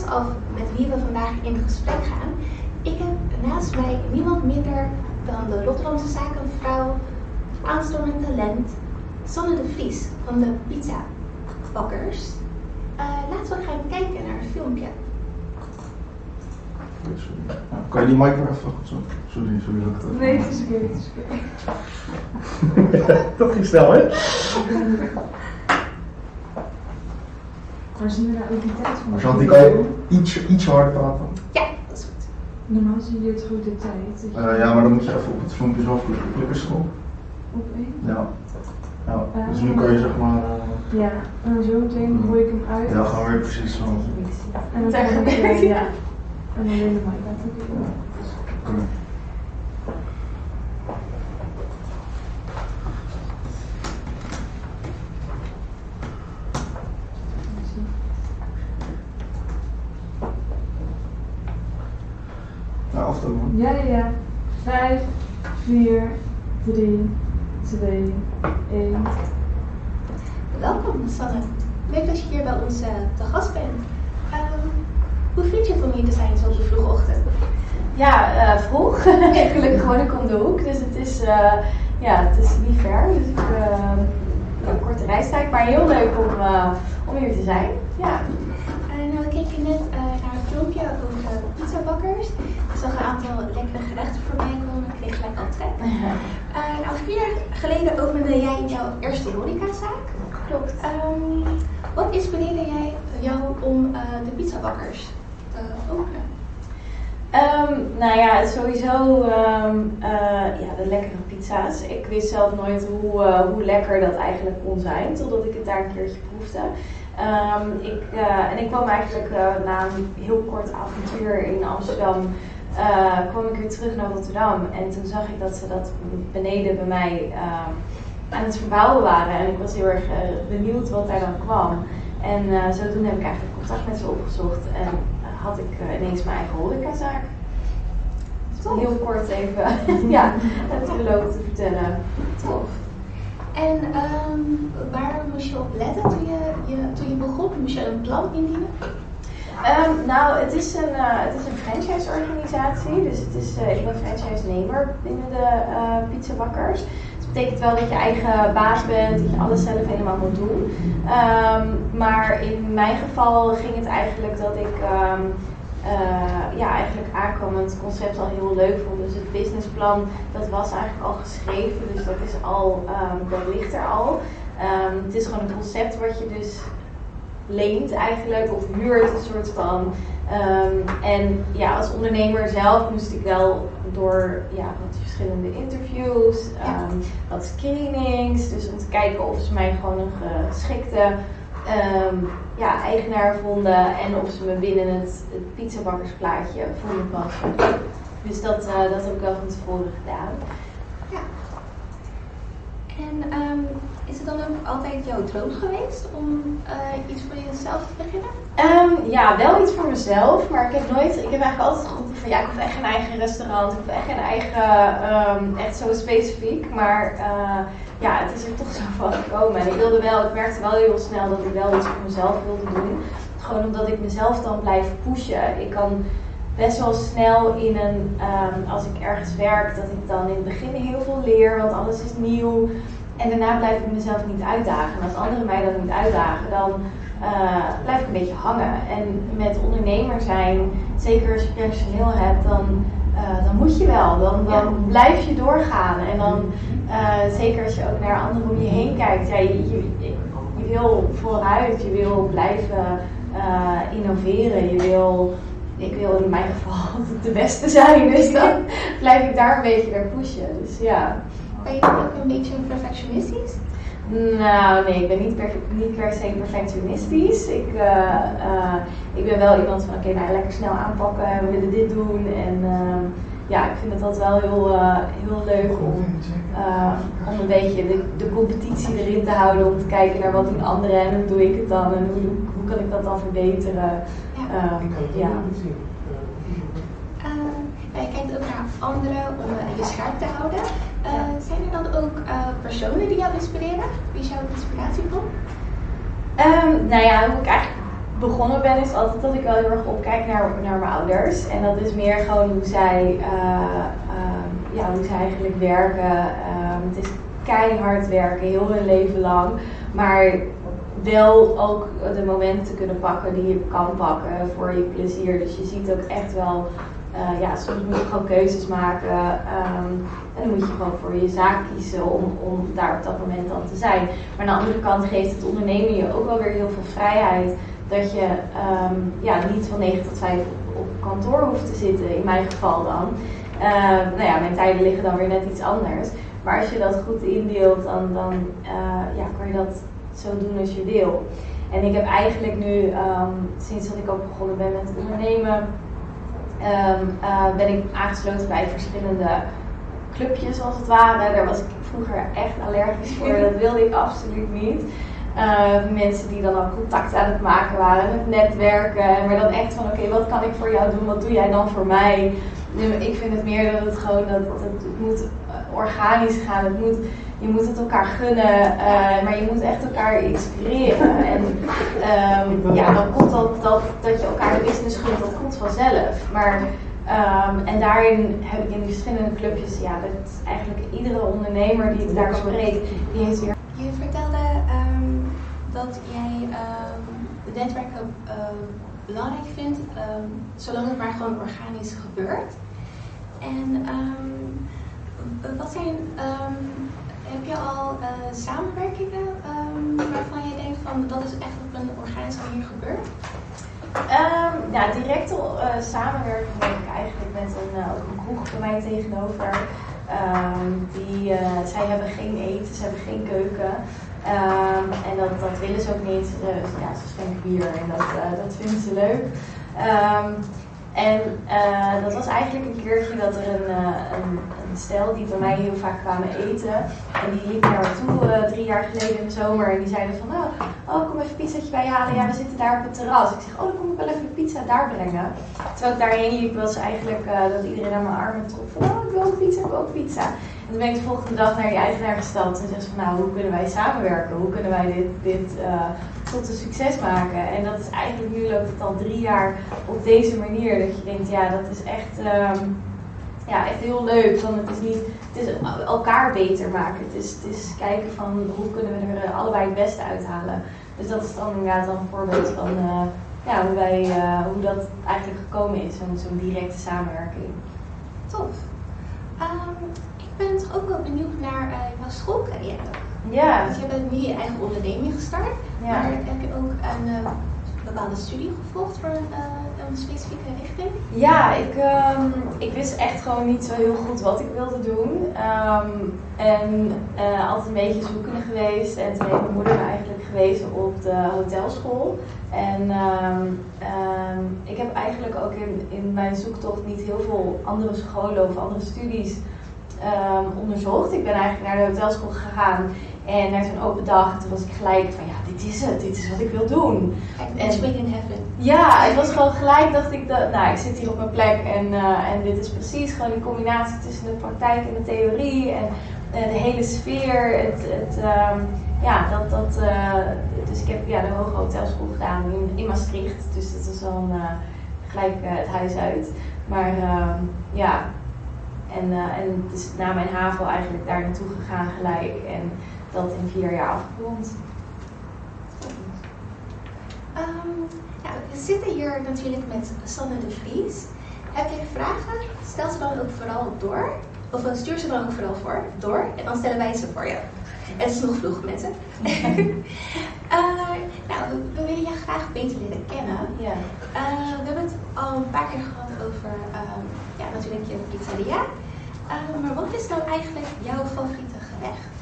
af met wie we vandaag in gesprek gaan. Ik heb naast mij niemand minder dan de Rotterdamse zakenvrouw, aanstormend talent, Sanne de Vries van de Pizza Bakkers. Uh, laten we gaan kijken naar een filmpje. Sorry. Kan je die mic weer even? Sorry, sorry dat ik Nee, het is oké, het is oké. dat ging snel, hè? Maar zien we nou ook die tijd van? Chanty, kan je iets, iets harder praten? Ja, dat is goed. Normaal zie je het goed de tijd. Eh, ja, maar dan moet je even op het filmpje zelf klikken. Op één? Ja. ja. Dus nu kan je zeg maar... eh, Ja, en dan zo meteen gooi ik hem uit. ja, gewoon weer precies zo. En dan kan eh, ja. En dan weer de mic laten klikken. Ja, ja, ja. Vijf, vier, drie, twee, één. Welkom, Sanne. Leuk dat je hier bij ons eh, te gast bent. Ehm, hoe vind je het om hier te zijn zo op de vroege ochtend? Ja, eh, vroeg. Gelukkig woon ik om de hoek, dus het is, eh, ja, het is niet ver. Dus ik eh, een korte reistijd, maar heel leuk om, eh, om hier te zijn. Ja. En nou, we keken net eh, naar een filmpje over pizzabakkers. Zag een aantal lekkere gerechten voorbij komen. Ik kreeg gelijk al trek. Nou, vier jaar geleden opende jij jouw eerste horecazaak. Klopt. Ehm, wat inspireerde jij jou om eh, de pizzabakkers te openen? Ehm, nou ja, sowieso ehm, eh, ja, de lekkere pizza's. Ik wist zelf nooit hoe, hoe lekker dat eigenlijk kon zijn, totdat ik het daar een keertje proefde. Ik, en ik kwam eigenlijk na een heel kort avontuur in Amsterdam, eh, kwam ik weer terug naar Rotterdam. En toen zag ik dat ze dat beneden bij mij ehm, aan het verbouwen waren. En ik was heel erg eh, benieuwd wat daar dan kwam. En zodoende heb ik eigenlijk contact met ze opgezocht en had ik ineens mijn eigen horecazaak. Om heel kort even ja, het verloop te vertellen. Tof. En ehm, waar moest je op letten toen je, je, toen je begon? Moest je een plan indienen? Ehm, nou, het is een, eh, het is een franchise-organisatie. Dus het is, eh, ik ben franchise-nemer binnen de eh pizzabakkers. Dus dat betekent wel dat je eigen baas bent, dat je alles zelf helemaal moet doen. Ehm, maar in mijn geval ging het eigenlijk dat ik ehm, eh, ja, eigenlijk aankwam en het concept al heel leuk vond. Dus het businessplan, dat was eigenlijk al geschreven. Dus dat is al, dat ligt er al. Het is gewoon een concept wat je dus leent eigenlijk of huurt een soort van. Ehm, en ja, als ondernemer zelf moest ik wel door ja, wat verschillende interviews, ehm, wat screenings, dus om te kijken of ze mij gewoon een geschikte ehm, ja, eigenaar vonden en of ze me binnen het, het pizzabakkersplaatje vonden passen. Dus dat, eh, dat heb ik wel van tevoren gedaan. En ehm, is het dan ook altijd jouw droom geweest om eh, iets voor jezelf te beginnen? Ehm, ja, wel iets voor mezelf, maar ik heb nooit, ik heb eigenlijk altijd geroepen van ja, ik hoef echt geen eigen restaurant, ik hoef echt geen eigen, ehm, echt zo specifiek, maar eh, ja, het is er toch zo van gekomen. En ik wilde wel, ik merkte wel heel snel dat ik wel iets voor mezelf wilde doen, gewoon omdat ik mezelf dan blijf pushen. Ik kan best wel snel in een, ehm, als ik ergens werk, dat ik dan in het begin heel veel leer, want alles is nieuw. En daarna blijf ik mezelf niet uitdagen. En als anderen mij dan niet uitdagen, dan eh, blijf ik een beetje hangen. En met ondernemer zijn, zeker als je personeel hebt, dan, eh, dan moet je wel. Dan, dan blijf je doorgaan. En dan, eh, zeker als je ook naar anderen om je heen kijkt, ja, je, je, je wil vooruit, je wil blijven innoveren, je wil ik wil in mijn geval de beste zijn. Dus dan blijf ik daar een beetje naar pushen. Dus ja. Ben je dan ook een beetje perfectionistisch? Nou, nee, ik ben niet per, niet per se perfectionistisch. Ik, eh, eh, ik ben wel iemand van, oké, nou lekker snel aanpakken, we willen dit doen. En ehm, ja, ik vind het altijd wel heel, eh, heel leuk om, eh, om een beetje de, de competitie erin te houden. Om te kijken naar wat doen anderen en hoe doe ik het dan en hoe, hoe kan ik dat dan verbeteren. Ehm, ja. Uh, je kijkt ook naar anderen om eh, je scherp te houden. Uh, zijn er dan ook uh, personen die jou inspireren? Wie is jouw inspiratiebron? Um, nou ja, moet ik eigenlijk begonnen ben, is altijd dat ik wel heel erg opkijk naar, naar mijn ouders. En dat is meer gewoon hoe zij, eh, ehm, ja, hoe zij eigenlijk werken. Ehm, het is keihard werken, heel hun leven lang. Maar wel ook de momenten kunnen pakken die je kan pakken voor je plezier. Dus je ziet ook echt wel, eh, ja, soms moet je gewoon keuzes maken. ehm, en dan moet je gewoon voor je zaak kiezen om, om daar op dat moment dan te zijn. Maar aan de andere kant geeft het ondernemen je ook wel weer heel veel vrijheid. Dat je ehm, ja, niet van 9 tot 5 op, kantoor hoeft te zitten, in mijn geval dan. Eh, nou ja, mijn tijden liggen dan weer net iets anders. Maar als je dat goed indeelt, dan, dan eh, ja, kan je dat zo doen als je wil. En ik heb eigenlijk nu, ehm, sinds dat ik ook begonnen ben met ondernemen, ehm, eh, ben ik aangesloten bij verschillende clubjes als het ware. Daar was ik vroeger echt allergisch voor, dat wilde ik absoluut niet. Uh, mensen die dan ook contact aan het maken waren, het netwerken, maar dan echt van oké, wat kan ik voor jou doen, wat doe jij dan voor mij? Ik vind het meer dat het gewoon, dat, dat het, het moet eh, organisch gaan, het moet, je moet het elkaar gunnen, uh, maar je moet echt elkaar inspireren. En um, ja, dan komt dat, dat, dat je elkaar de business gunt, dat komt vanzelf. Maar Um, en daarin heb ik in die verschillende clubjes, ja, dat is eigenlijk iedere ondernemer die ik daar spreek, die heeft weer. Je vertelde um, dat jij um, de netwerken belangrijk vindt, zolang het maar gewoon organisch gebeurt. En wat zijn, heb je al uh, samenwerkingen waarvan je denkt van dat is echt op een organische manier gebeurd? Um, ja, directe uh, samenwerking heb ik eigenlijk met een, uh, een kroeg bij mij tegenover. Um, die, zij hebben geen eten, ze hebben geen keuken. En dat, dat willen ze ook niet. ja, ze schenken bier en dat, dat vinden ze leuk. en dat was eigenlijk een keertje dat er een, een, stel die bij mij heel vaak kwamen eten. En die liep naar me toe drie jaar geleden in de zomer. En die zeiden van, oh, oh, kom even een pizzaatje bij je halen. Ja, we zitten daar op het terras. Ik zeg, oh, dan kom ik wel even de pizza daar brengen. Terwijl ik daarheen liep, was eigenlijk uh, dat iedereen aan mijn armen trok. Van, oh, ik wil ook pizza, ik wil pizza. En toen ben ik de volgende dag naar die eigenaar gesteld. En zei van, nou, hoe kunnen wij samenwerken? Hoe kunnen wij dit, dit uh, tot een succes maken? En dat is eigenlijk, nu loopt het al drie jaar op deze manier. Dat je denkt, ja, dat is echt... Um, ja, echt heel leuk. Want het is niet, het is elkaar beter maken. Het is, het is kijken van hoe kunnen we er allebei het beste uithalen. Dus dat is dan inderdaad dan een voorbeeld van uh, ja, hoe, wij, uh, hoe dat eigenlijk gekomen is, zo'n zo directe samenwerking. Tof. Um, ik ben toch ook wel benieuwd naar uh, jouw schoolcarrière. Ja. Dus je bent nu je eigen onderneming gestart, ja. maar heb je ook een bepaalde studie gevolgd voor uh, een specifieke richting? Ja, ik, um, ik wist echt gewoon niet zo heel goed wat ik wilde doen. Um, en uh, altijd een beetje zoekende geweest. En toen heeft mijn moeder eigenlijk gewezen op de hotelschool. En um, ik heb eigenlijk ook in, in mijn zoektocht niet heel veel andere scholen of andere studies onderzocht. Ik ben eigenlijk naar de hotelschool gegaan. En naar zo'n open dag, toen was ik gelijk van dit is het, dit is wat ik wil doen. En Spring in Heaven. Ja, het was gewoon gelijk, dacht ik, dat, nou, ik zit hier op mijn plek en, uh, en dit is precies gewoon die combinatie tussen de praktijk en de theorie en uh, de hele sfeer. Het, het, um, ja, dat, dat, uh, dus ik heb ja, de Hoge Hotelschool gedaan in, in Maastricht, dus dat is dan gelijk het huis uit. Maar ehm, ja, en, en dus na mijn HAVO eigenlijk daar naartoe gegaan gelijk. En, dat in vier jaar afgerond. Um, ja, we zitten hier natuurlijk met Sanne de Vries. Heb je vragen? Stel ze dan ook vooral door. Of stuur ze dan ook vooral voor, door. En dan stellen wij ze voor je. Het is nog vroeg, mensen. uh, nou, we willen je graag beter leren kennen. Ja. Uh, we hebben het al een paar keer gehad over um, ja, natuurlijk je pizzeria. Uh, maar wat is nou eigenlijk jouw favoriete gerecht?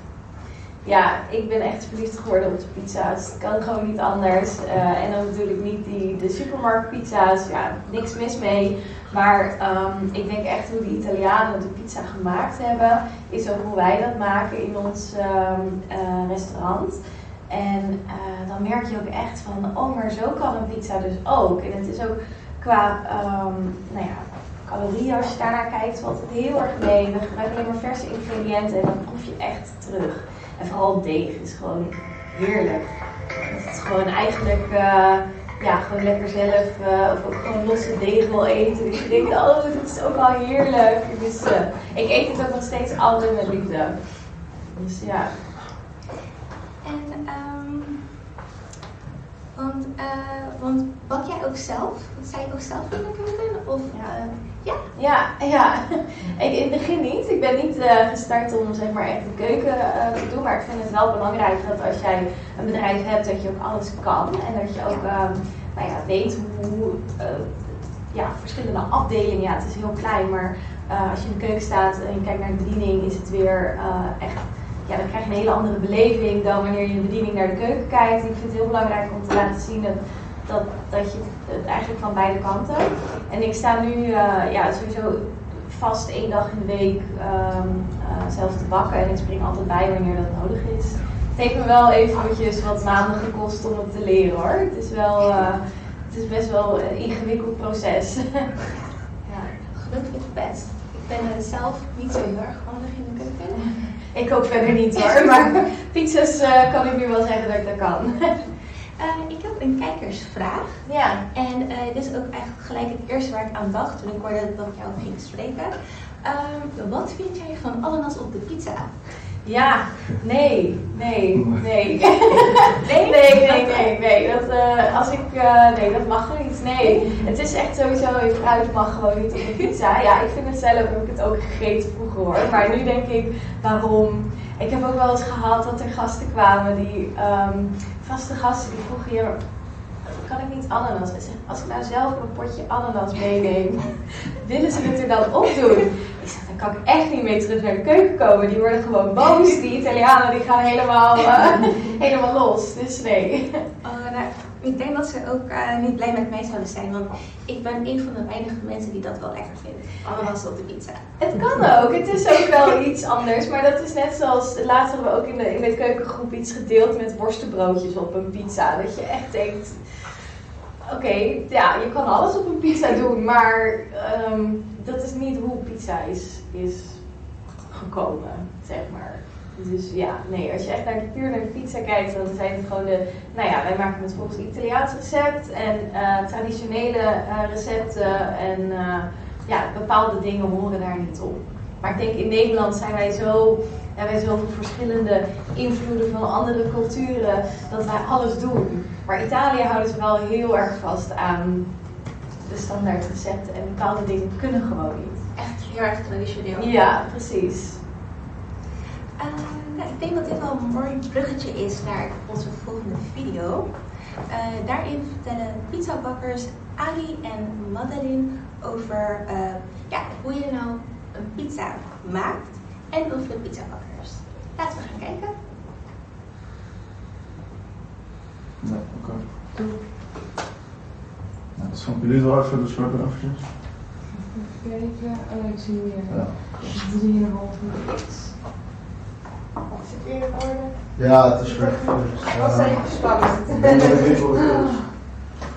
Ja, ik ben echt verliefd geworden op de pizza's. Het kan gewoon niet anders. Uh, en dan natuurlijk niet die, de supermarktpizza's. Ja, niks mis mee. Maar um, ik denk echt hoe de Italianen de pizza gemaakt hebben, is ook hoe wij dat maken in ons um, uh, restaurant. En uh, dan merk je ook echt van, oh, maar zo kan een pizza dus ook. En het is ook qua, um, nou ja, calorieën, als je daarnaar kijkt, het heel erg mee. We gebruiken alleen maar verse ingrediënten en dan proef je echt terug. En vooral deeg is gewoon heerlijk. Het is gewoon eigenlijk, uh, ja, gewoon lekker zelf eh, of ook gewoon losse deeg wil eten. Dus je denkt, oh, dit is ook al heerlijk. Dus eh, ik eet het ook nog steeds altijd met liefde. Dus ja. En, ehm want, eh, want bak jij ook zelf? Je ook zelf keuken? Of, Ja. Ja? Ja, ja. Ik, in het begin niet. Ik ben niet eh, gestart om zeg maar echt de keuken eh, te doen. Maar ik vind het wel belangrijk dat als jij een bedrijf hebt, dat je ook alles kan. En dat je ook ehm, nou ja, weet hoe eh, ja, verschillende afdelingen. Ja, het is heel klein, maar als je in de keuken staat en je kijkt naar de bediening, is het weer echt. Ja, dan krijg je een hele andere beleving dan wanneer je in de bediening naar de keuken kijkt. Ik vind het heel belangrijk om te laten zien dat, dat, dat je het eigenlijk van beide kanten. En ik sta nu eh, ja, sowieso vast één dag in de week eh, zelf te bakken. En ik spring altijd bij wanneer dat nodig is. Het heeft me wel eventjes wat maanden gekost om het te leren hoor. Het is, wel, eh, het is best wel een ingewikkeld proces. ja. Geluk is best. Ik ben eh, zelf niet zo heel erg handig in de keuken. Ik ook verder niet hoor, maar pizza's kan ik nu wel zeggen dat ik dat kan. Eh, ik heb een kijkersvraag. ja. En eh, dit is ook eigenlijk gelijk het eerste waar ik aan dacht toen ik hoorde dat ik jou ging spreken. Ehm, wat vind jij van ananas op de pizza? Ja, nee, nee, nee. nee, nee, nee, nee, nee. Dat, eh, als ik, eh, nee, dat mag niet. Nee, het is echt sowieso, je fruit mag gewoon niet op de pizza. Ja, ik vind het zelf, heb ik het ook gegeten vroeger hoor. Maar nu denk ik, waarom? Ik heb ook wel eens gehad dat er gasten kwamen die, ehm, vaste gasten die vroegen hier, kan ik niet ananas? Als ik nou zelf een potje ananas meeneem, willen ze het er dan op doen? Kan ik echt niet mee terug naar de keuken komen. Die worden gewoon boos. Die Italianen die gaan helemaal, eh, helemaal los. Dus nee. Oh, nou, ik denk dat ze ook eh, niet blij met mij zouden zijn, want ik ben een van de weinige mensen die dat wel lekker vindt. Ananas op de pizza. Het kan ook. Het is ook wel iets anders. Maar dat is net zoals, laatst hebben we ook in de, in de keukengroep iets gedeeld met worstenbroodjes op een pizza. Dat je echt denkt, oké, ja, je kan alles op een pizza doen. Maar ehm, dat is niet hoe pizza is, is gekomen, zeg maar. Dus ja, nee, als je echt naar de, puur naar de pizza kijkt, dan zijn het gewoon de, nou ja, wij maken het volgens Italiaans recept en eh, traditionele eh, recepten en eh, ja, bepaalde dingen horen daar niet op. Maar ik denk in Nederland zijn wij zo, hebben wij zoveel verschillende invloeden van andere culturen dat wij alles doen. Maar Italië houden ze wel heel erg vast aan de standaard recepten en bepaalde dingen kunnen gewoon niet. Echt heel erg traditioneel. Ja, precies. Eh, nou, ik denk dat dit wel een mooi bruggetje is naar onze volgende video. Eh, daarin vertellen pizzabakkers Ali en Madeline over eh, ja, hoe je nou een pizza maakt en over de pizzabakkers. Laten we gaan kijken. Ja, oké. Nou, dat filmpje duurt wel even, dus we hebben eventjes. Even kijken. Oh, ik zie hier. Ja. 3,5 minuut. Is het weer in orde? ja, het is weg. Was even spannend. Ik ik weet wat het is.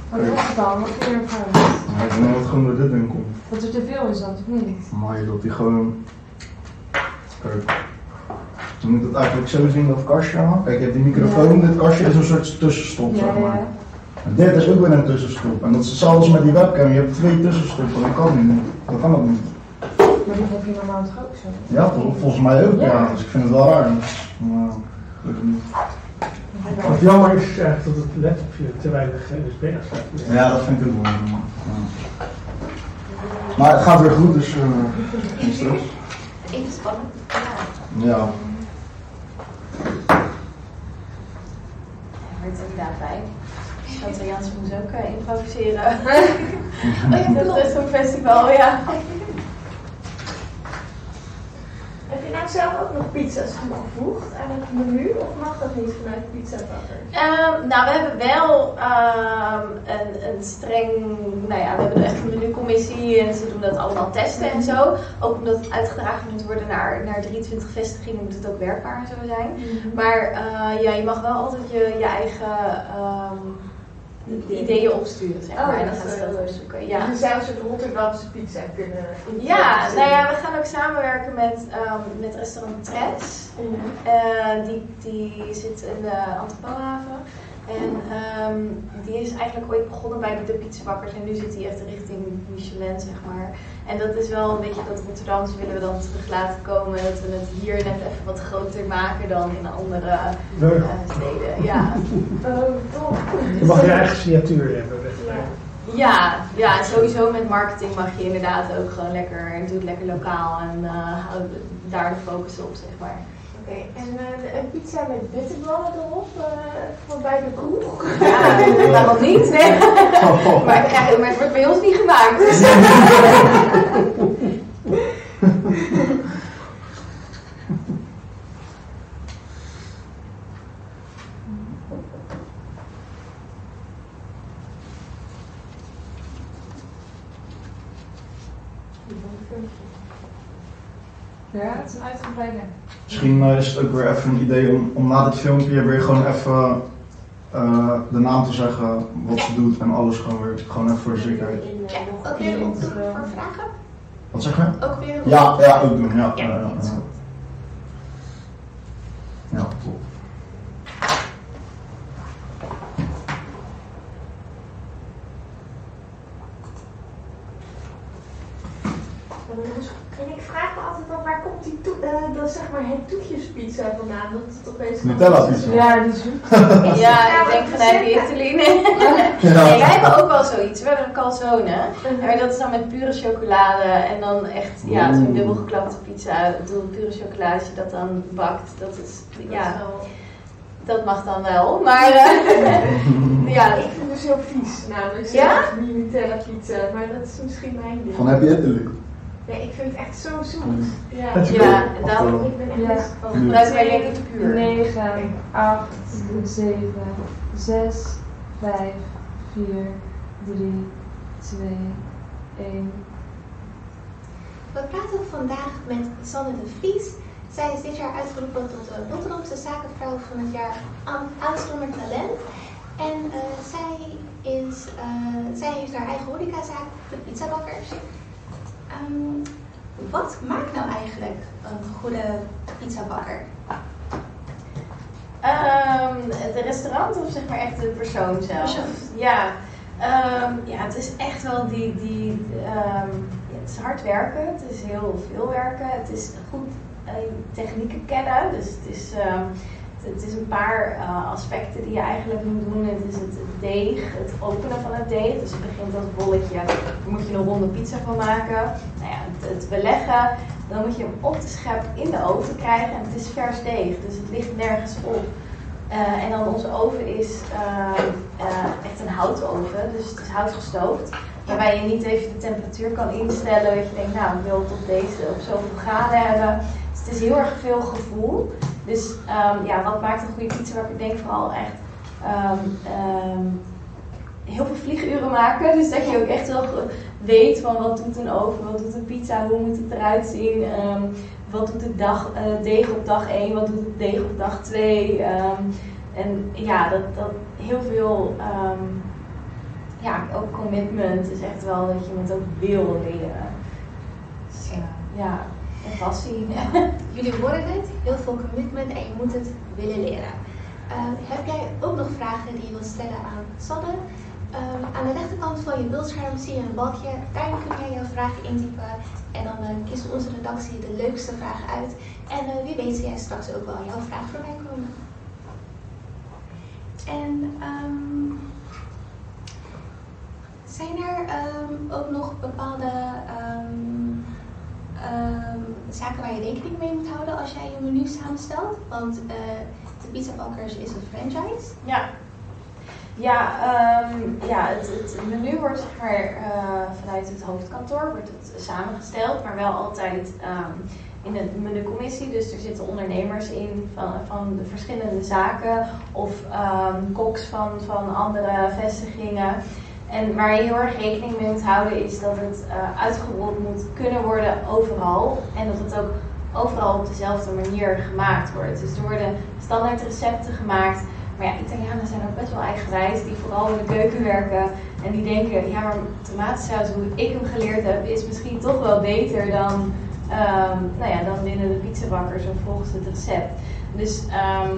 Wat is het dan? Wat vind je ervan? Denk dat gewoon door dit ding komt. Dat er te veel is dat, of niet? Maar dat die gewoon. Kijk. Je moet het eigenlijk zo zien, dat kastje. Kijk, je hebt die microfoon, dit kastje is een soort tussenstop, zeg maar. En dit is ook weer een tussenstop. En dat is hetzelfde als met die webcam, je hebt twee tussenstoppen, dat kan niet. Dat kan ook niet. Maar die heb je normaal toch ook zo? Ja toch? Volgens mij ook, ja. Dus ik vind het wel raar. Maar gelukkig niet. Wat jammer is echt dat het laptopje te weinig USB staat. Ja, dat vind ik ook wel. Ja. Maar het gaat weer goed, dus eh geen stress. Even spannend. Ja. Maar het is inderdaad bij. Chantal Jansen moest ook eh, improviseren. oh ja, dat is zo'n festival, ja. Heb je nou zelf ook nog pizza's toegevoegd aan het menu of mag dat niet vanuit pizzabakkers? Ehm, nou, we hebben wel ehm, een, een streng, nou ja, we hebben echt een menucommissie en ze doen dat allemaal testen en zo. Ook omdat het uitgedragen moet worden naar, naar 23 vestigingen, moet het ook werkbaar en zo zijn. Maar eh, ja, je mag wel altijd je, je eigen ehm, ideeën opsturen, zeg Oh, en dat dan gaan ze dat leuk. onderzoeken. Ja. Je zou een soort Rotterdamse pizza kunnen Ja, nou ja, we gaan ook samenwerken met, ehm, met restaurant Tres. Mhm. Eh, die, die zit in de Antropohaven. En ehm, die is eigenlijk ooit begonnen bij de pizzabakkers en nu zit hij echt richting Michelin, zeg maar. En dat is wel een beetje dat Rotterdamse willen we dan terug laten komen. Dat we het hier net even wat groter maken dan in andere eh, steden. Ja. Oh. Je mag je eigen signatuur hebben. Ja. Ja, ja, en sowieso met marketing mag je inderdaad ook gewoon lekker, doe het lekker lokaal en eh, hou daar de focus op, zeg maar. Oké, en eh, een pizza met bitterballen erop eh, voor bij de kroeg. Ja, waarom niet? Nee. Maar, het krijg- maar het wordt bij ons niet gemaakt. Dus. Ja, het is een uitgebreide. Misschien eh, is het ook weer even een idee om, om na dit filmpje weer gewoon even eh, de naam te zeggen, wat ze doet en alles gewoon weer, gewoon even voor de zekerheid. Ja, ook weer om voor vragen? Wat zeg je? Ook weer Ja, ja, ook doen. Ja, top. En ik vraag me altijd af, waar komt die toe, eh, dat, zeg maar het Dat het opeens Nutella pizza. Ja, die zoet. Ja, ik denk vanuit Italië. Nee. Ja. Nee, wij hebben ook wel zoiets. We hebben een calzone. Maar dat is dan met pure chocolade en dan echt, ja, zo'n Oeh. dubbel geklapte pizza. Ik bedoel, pure chocolade, als je dat dan bakt, dat is, ja, dat mag dan wel. Maar, eh, ja, Ik vind het dus heel vies, namelijk Ja? zelf die Nutella pizza, maar dat is misschien mijn ding. Van Happy Italy. Nee, ik vind het echt zo zoet. Mm. Ja, ja, eh, ik ben echt Ja. van. puur. 9, 8, 7, 6, 5, 4, 3, 2, 1. We praten vandaag met Sanne de Vries. Zij is dit jaar uitgeroepen tot de Rotterdamse zakenvrouw van het jaar aan- aanstormend talent. En eh, zij, is, eh, zij heeft haar eigen horecazaak, de Pizzabakkers. Ehm, wat maakt nou eigenlijk een goede pizzabakker? Ehm, de restaurant of zeg maar echt de persoon zelf? Persoon. Ja. Ehm, ja, het is echt wel die, die ja, het is hard werken, het is heel veel werken, het is goed eh, technieken kennen, dus het is, het, is een paar eh, aspecten die je eigenlijk moet doen. Het is het deeg, het openen van het deeg, dus het begint als bolletje, daar moet je een ronde pizza van maken. Nou ja, het, beleggen, dan moet je hem op de schep in de oven krijgen en het is vers deeg, dus het ligt nergens op. Eh, en dan onze oven is eh, echt een houtoven, dus het is houtgestoofd. Waarbij je niet even de temperatuur kan instellen. Dat je denkt, nou, ik wil het op deze op zoveel graden hebben. Dus het is heel erg veel gevoel. Dus ehm, ja, wat maakt een goede pizza? Waar ik denk vooral echt ehm, ehm, heel veel vlieguren maken. Dus dat je ook echt wel weet van wat doet een oven, wat doet een pizza, hoe moet het eruit zien. wat doet het dag, eh, deeg op dag 1, wat doet het deeg op dag 2. en ja, dat, dat heel veel, ja, ook commitment is echt wel dat je het ook wil leren. Dus ja, passie. Ja. Jullie horen het, heel veel commitment en je moet het willen leren. Eh, heb jij ook nog vragen die je wilt stellen aan Sanne? Ehm, aan de rechterkant van je beeldscherm zie je een balkje. Daarin kun jij jouw vragen intypen. En dan eh, kiest onze redactie de leukste vragen uit. En eh, wie weet zie jij straks ook wel jouw vraag voorbij komen. En ehm, zijn er ehm, ook nog bepaalde ehm, zaken waar je rekening mee moet houden als jij je menu samenstelt? Want eh, de Pizzabakkers is een franchise. Ja. Ja, ehm, ja het, het menu wordt maar, eh, vanuit het hoofdkantoor wordt het samengesteld, maar wel altijd ehm, in de menucommissie. Dus er zitten ondernemers in van, van de verschillende zaken of koks van, van andere vestigingen. En waar je heel erg rekening mee moet houden is dat het eh, uitgerold moet kunnen worden overal. En dat het ook overal op dezelfde manier gemaakt wordt. Dus er worden standaard recepten gemaakt. Maar ja, Italianen zijn ook best wel eigenwijs, die vooral in de keuken werken. En die denken, ja maar tomatensaus, hoe ik hem geleerd heb, is misschien toch wel beter dan, ehm, nou ja, dan binnen de pizzabakkers of volgens het recept. Dus ehm,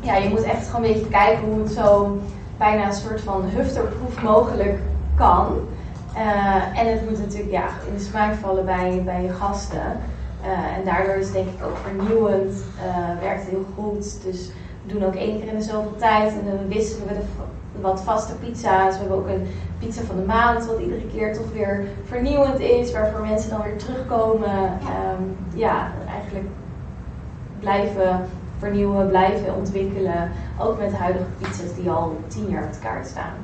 ja, je moet echt gewoon een beetje kijken hoe het zo bijna een soort van hufterproef mogelijk kan. Eh, en het moet natuurlijk ja, in de smaak vallen bij, bij je gasten. Eh, en daardoor is het denk ik ook vernieuwend, uh, werkt heel goed. Dus we doen ook één keer in de zoveel tijd en dan wisselen we de wat vaste pizza's. We hebben ook een pizza van de maand, wat iedere keer toch weer vernieuwend is, waarvoor mensen dan weer terugkomen. Ehm, ja, eigenlijk blijven vernieuwen, blijven ontwikkelen. Ook met huidige pizza's die al tien jaar op de kaart staan.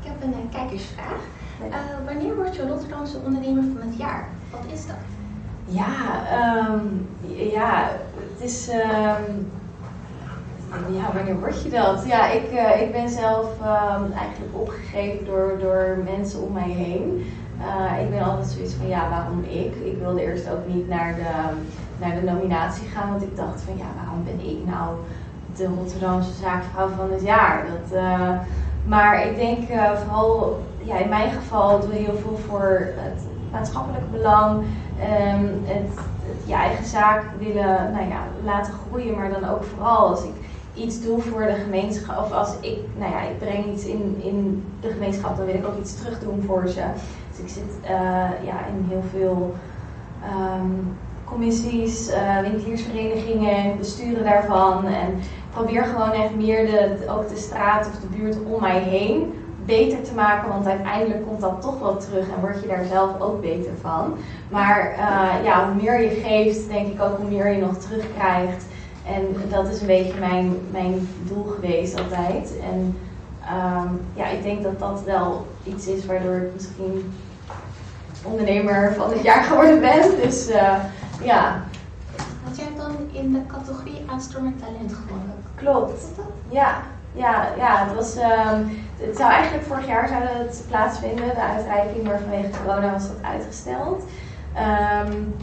Ik heb een uh, kijkersvraag. Uh, wanneer wordt je Rotterdamse ondernemer van het jaar? Wat is dat? Ja, um, ja het is. Um, ja, wanneer word je dat? Ja, ik, uh, ik ben zelf um, eigenlijk opgegeven door, door mensen om mij heen. Ik ben altijd zoiets van, ja, waarom ik? Ik wilde eerst ook niet naar de, naar de nominatie gaan, want ik dacht van, ja, waarom ben ik nou de Rotterdamse zaakvrouw van het jaar? Dat, uh, maar ik denk vooral, ja, in mijn geval doe heel veel voor het maatschappelijk belang. Um, het, je eigen zaak willen nou ja, laten groeien, maar dan ook vooral als ik iets doe voor de gemeenschap, of als ik, nou ja, ik breng iets in, in de gemeenschap, dan wil ik ook iets terug doen voor ze. Dus ik zit uh, ja, in heel veel um, commissies, uh, winkeliersverenigingen, besturen daarvan. En probeer gewoon echt meer de, ook de straat of de buurt om mij heen beter te maken, want uiteindelijk komt dat toch wel terug en word je daar zelf ook beter van. Maar uh, ja, hoe meer je geeft, denk ik ook hoe meer je nog terugkrijgt. En dat is een beetje mijn, mijn doel geweest altijd. En um, ja, ik denk dat dat wel iets is waardoor ik misschien ondernemer van het jaar geworden ben. Dus uh, ja. Want jij dan in de categorie aanstormend talent gewonnen. Klopt. Ja, ja, ja, het was. Um, het zou eigenlijk vorig jaar zouden het plaatsvinden, de uitreiking, maar vanwege corona was dat uitgesteld. Um,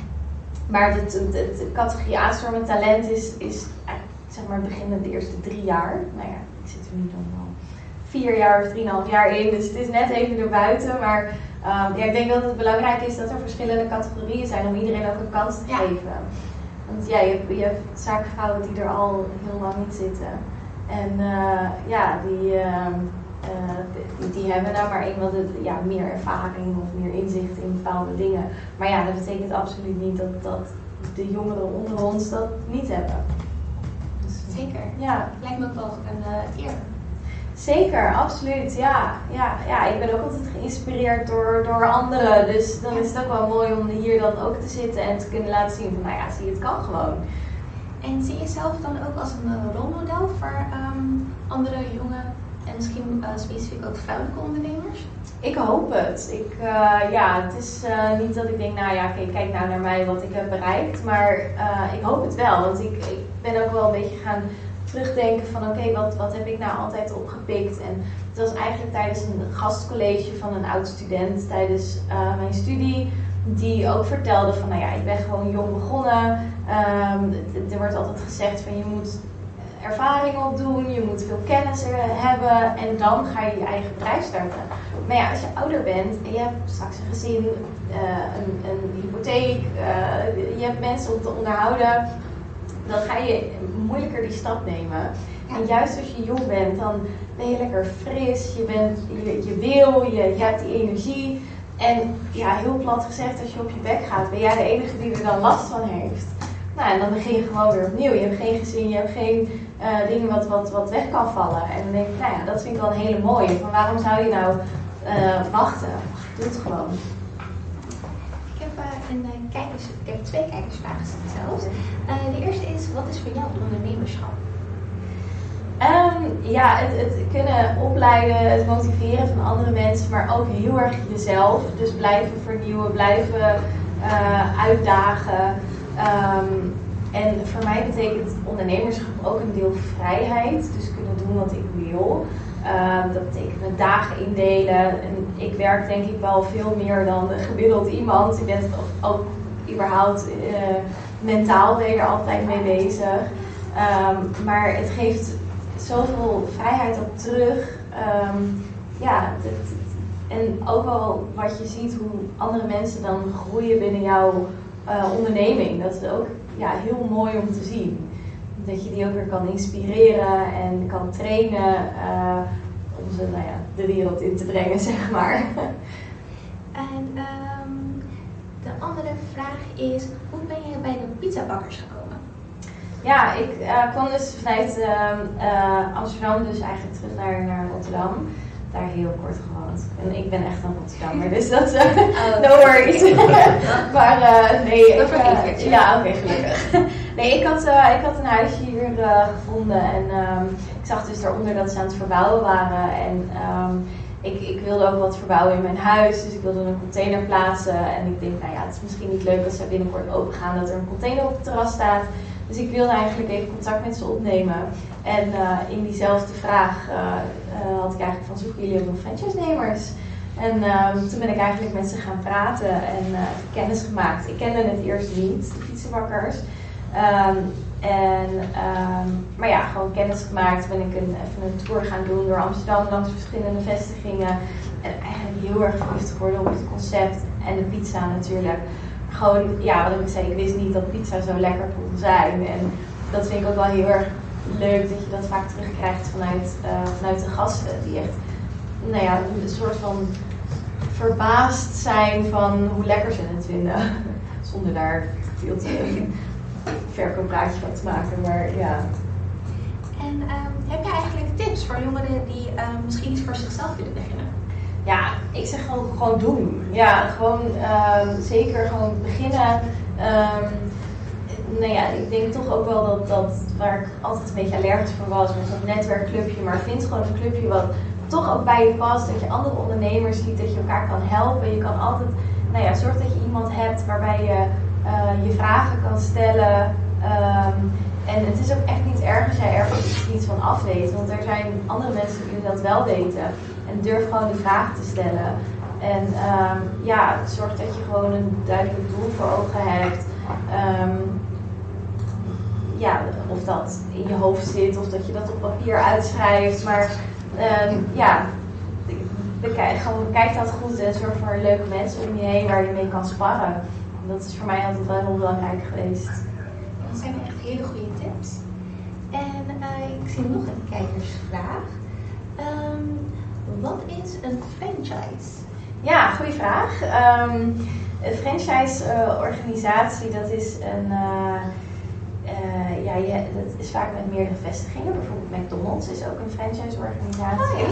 maar de, de, de, categorie aanstormend talent is, is zeg maar beginnen de eerste drie jaar. Nou ja, ik zit er nu dan al vier jaar of drieënhalf jaar in, dus het is net even erbuiten. Maar um, ja, ik denk dat het belangrijk is dat er verschillende categorieën zijn om iedereen ook een kans te ja. geven. Want ja, je hebt, je hebt zaakvrouwen die er al heel lang niet zitten. En uh, ja, die, uh, uh, die, die, hebben nou maar eenmaal de, ja, meer ervaring of meer inzicht in bepaalde dingen. Maar ja, dat betekent absoluut niet dat, dat de jongeren onder ons dat niet hebben. Dus, Zeker. Ja. Lijkt me ook wel een eer. Zeker, absoluut. Ja, ja, ja, ik ben ook altijd geïnspireerd door, door anderen. Dus dan is het ook wel mooi om hier dan ook te zitten en te kunnen laten zien van, nou ja, zie het kan gewoon. En zie je jezelf dan ook als een rolmodel voor um, andere jonge en misschien uh, specifiek ook vrouwelijke ondernemers? Ik hoop het. Ik, uh, ja, het is niet dat ik denk, nou ja, okay, kijk nou naar mij wat ik heb bereikt. Maar ik hoop het wel. Want ik, ik ben ook wel een beetje gaan terugdenken van oké, wat, wat heb ik nou altijd opgepikt? En het was eigenlijk tijdens een gastcollege van een oud student tijdens mijn studie die ook vertelde van, nou ja, ik ben gewoon jong begonnen. Um, er wordt altijd gezegd van, je moet ervaring opdoen, je moet veel kennis hebben en dan ga je je eigen bedrijf starten. Maar ja, als je ouder bent en je hebt straks een gezin, uh, een, een, hypotheek, uh, je hebt mensen om te onderhouden, dan ga je moeilijker die stap nemen. En juist als je jong bent, dan ben je lekker fris, je, bent, je, je wil, je, hebt die energie. En ja, heel plat gezegd, als je op je bek gaat, ben jij de enige die er dan last van heeft. Nou, en dan begin je gewoon weer opnieuw. Je hebt geen gezin, je hebt geen uh, dingen wat, wat, wat weg kan vallen. En dan denk ik, nou ja, dat vind ik wel een hele mooie. Van waarom zou je nou uh, wachten? Doe het gewoon. Ik heb, uh, een, kijkers, ik heb twee kijkersvragen zelfs. de eerste wat is voor jou ondernemerschap? Um, ja, het, het, kunnen opleiden, het motiveren van andere mensen, maar ook heel erg jezelf. Dus blijven vernieuwen, blijven uh, uitdagen. Um, en voor mij betekent ondernemerschap ook een deel vrijheid. Dus kunnen doen wat ik wil. Um, dat betekent dagen indelen. En ik werk denk ik wel veel meer dan gemiddeld iemand. Ik ben ook überhaupt uh, mentaal ben je er altijd mee bezig. maar het geeft zoveel vrijheid op terug. Um, ja, en ook wel wat je ziet hoe andere mensen dan groeien binnen jouw uh, onderneming. Dat is ook ja, heel mooi om te zien. dat je die ook weer kan inspireren en kan trainen eh, om ze nou ja, de wereld in te brengen, zeg maar. En ehm, de andere vraag is, hoe ben je pizzabakkers gekomen? Ja, ik eh, kwam dus vanuit ehm, eh, Amsterdam, dus eigenlijk terug naar, naar Rotterdam. Daar heel kort gewoond. En ik ben echt een Rotterdammer, dus dat Oh, no worries. maar nee, Dat ik, ja. oké, gelukkig. nee, ik had, ik had een huisje hier gevonden en ehm, ik zag dus daaronder dat ze aan het verbouwen waren. En ehm, ik, ik wilde ook wat verbouwen in mijn huis, dus ik wilde een container plaatsen. En ik denk, nou ja, het is misschien niet leuk als zij binnenkort open gaan dat er een container op het terras staat. Dus ik wilde eigenlijk even contact met ze opnemen. En eh, in diezelfde vraag eh, eh, had ik eigenlijk van zoeken jullie ook nog franchise-nemers? En ehm, toen ben ik eigenlijk met ze gaan praten en kennis gemaakt. Ik kende het eerst niet, de fietsenbakkers. En, ehm, maar ja, gewoon kennis gemaakt. Ben ik een, even een tour gaan doen door Amsterdam langs verschillende vestigingen. En eigenlijk heel erg verliefd geworden op het concept en de pizza natuurlijk. Gewoon, ja, wat ik zei, ik wist niet dat pizza zo lekker kon zijn. En dat vind ik ook wel heel erg leuk dat je dat vaak terugkrijgt vanuit, eh, vanuit de gasten. Die echt, nou ja, een soort van verbaasd zijn van hoe lekker ze het vinden. Zonder daar veel te verkooppraatje van te maken. Maar ja, En ehm, heb je eigenlijk tips voor jongeren die ehm, misschien iets voor zichzelf willen beginnen? Ja, ik zeg gewoon, gewoon doen. Ja, gewoon ehm, zeker gewoon beginnen. Ehm, nou ja, ik denk toch ook wel dat, dat waar ik altijd een beetje allergisch voor was, was dat netwerkclubje. Maar vind gewoon een clubje wat toch ook bij je past. Dat je andere ondernemers ziet, dat je elkaar kan helpen. Je kan altijd, nou ja, zorg dat je iemand hebt waarbij je eh, je vragen kan stellen. Ehm, en het is ook echt niet erg als jij ergens iets van af weet. Want er zijn andere mensen die dat wel weten. En durf gewoon die vragen te stellen. En ehm, ja, zorg dat je gewoon een duidelijk doel voor ogen hebt. Ehm, ja, of dat in je hoofd zit of dat je dat op papier uitschrijft. Maar ja, bekijk, gewoon bekijk dat goed en zorg voor leuke mensen om je heen waar je mee kan sparren. Dat is voor mij altijd wel heel belangrijk geweest. Dat zijn echt hele goede tips. En eh, ik zie nog een kijkersvraag. Ehm, wat is een franchise? Ja, goede vraag. Ehm, een franchise-organisatie, dat is een. eh, eh, ja, je, dat is vaak met meerdere vestigingen. Bijvoorbeeld McDonald's is ook een franchise-organisatie.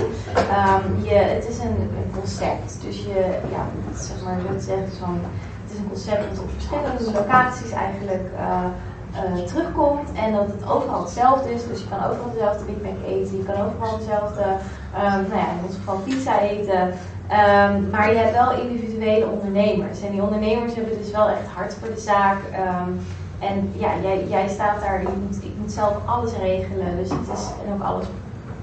Ehm, je, het is een, een concept. Dus je, ja, zeg maar, te zeggen, zo'n, dat op verschillende locaties eigenlijk eh, eh, terugkomt. En dat het overal hetzelfde is. Dus je kan overal dezelfde Big Mac eten. Je kan overal dezelfde, ehm, nou ja, in ons geval pizza eten. Ehm, maar je hebt wel individuele ondernemers. En die ondernemers hebben dus wel echt hart voor de zaak. Ehm, en ja, jij, jij staat daar, je moet, ik moet zelf alles regelen. Dus het is, en ook alles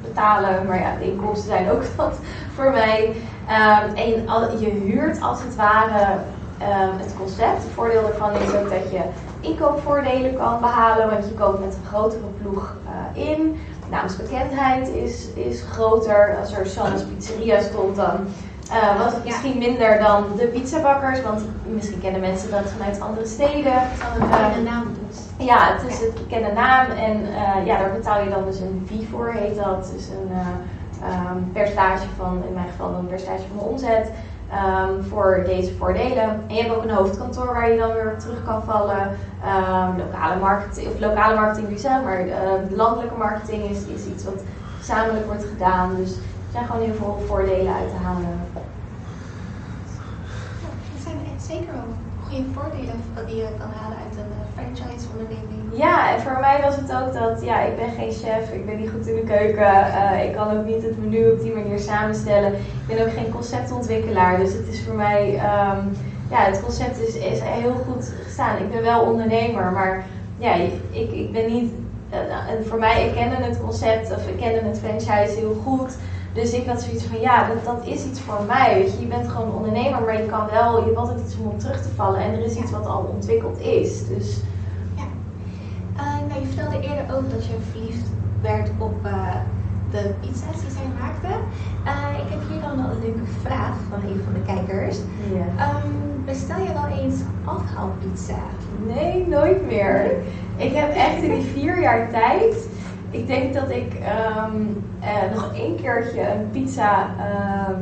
betalen. Maar ja, de inkomsten zijn ook wat voor mij. En al- je huurt als het ware ehm, het concept. Het voordeel daarvan is ook dat je inkoopvoordelen kan behalen. Want je koopt met een grotere ploeg eh, in. Naamsbekendheid is, is groter. Als er Sannes Pizzeria stond, dan eh, was het misschien minder dan de pizzabakkers. Want misschien kennen mensen dat vanuit andere steden. Het een Ehm, naam dus. Ja, het is het bekende naam en eh, ja, daar betaal je dan dus een fee voor, heet dat. Dus een ehm, percentage van, in mijn geval een percentage van de omzet ehm, voor deze voordelen. En je hebt ook een hoofdkantoor waar je dan weer terug kan vallen. Ehm, lokale marketing, of lokale marketing dus, hè, maar eh, landelijke marketing is, iets wat gezamenlijk wordt gedaan. Dus er zijn gewoon heel veel voordelen uit te halen. Ja, dat zijn echt zeker wel voordelen die je kan halen uit een eh, franchise-onderneming. Ja, en voor mij was het ook dat, ja, ik ben geen chef, ik ben niet goed in de keuken, eh, ik kan ook niet het menu op die manier samenstellen. Ik ben ook geen conceptontwikkelaar, dus het is voor mij, ehm, ja, het concept is, is heel goed gestaan. Ik ben wel ondernemer, maar ja, ik, ik ben niet, eh, en voor mij, ik kende het concept, of ik kende het franchise heel goed. Dus ik had zoiets van, ja, dat, dat is iets voor mij. Weet je. je bent gewoon ondernemer, maar je kan wel, je hebt altijd iets om op terug te vallen. En er is iets wat al ontwikkeld is. Dus Eh, nou, je vertelde eerder ook dat je verliefd werd op eh, de pizza's die zij maakte. Eh, ik heb hier dan een leuke vraag van een van de kijkers. ja. Ehm, Bestel je wel eens afhaalpizza? Nee, nooit meer. Ik heb echt in die vier jaar tijd. Ik denk dat ik ehm, eh, nog één keertje een pizza ehm,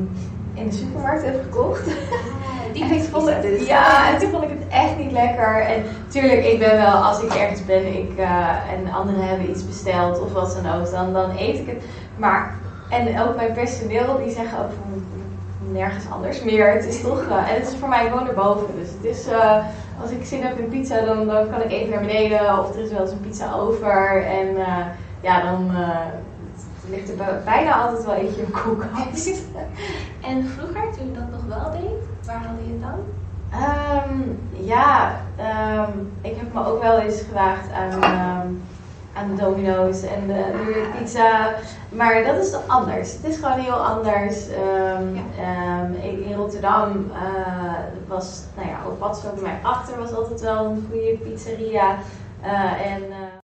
in de supermarkt heb gekocht. Die En ik vond het, dus. ja, en toen vond ik het echt niet lekker. En tuurlijk, ik ben wel, als ik ergens ben ik, eh, en anderen hebben iets besteld of wat dan ook, dan, dan eet ik het. Maar, en ook mijn personeel, die zeggen ook van nergens anders meer. Het is toch, eh, en het is voor mij gewoon erboven. Dus het is, als ik zin heb in pizza, dan, dan kan ik even naar beneden of er is wel eens een pizza over. En ja, dan eh, ligt er bij- bijna altijd wel eentje de koelkast. En vroeger, toen je dat nog wel deed, waar haalde je het dan? Ehm, ja, ehm, ik heb me ook wel eens gewaagd aan, ehm, aan de domino's en de, de pizza. Maar dat is anders. Het is gewoon heel anders. In, in Rotterdam eh, was, nou ja, op Padsveld bij mij achter was altijd wel een goede pizzeria. Eh, en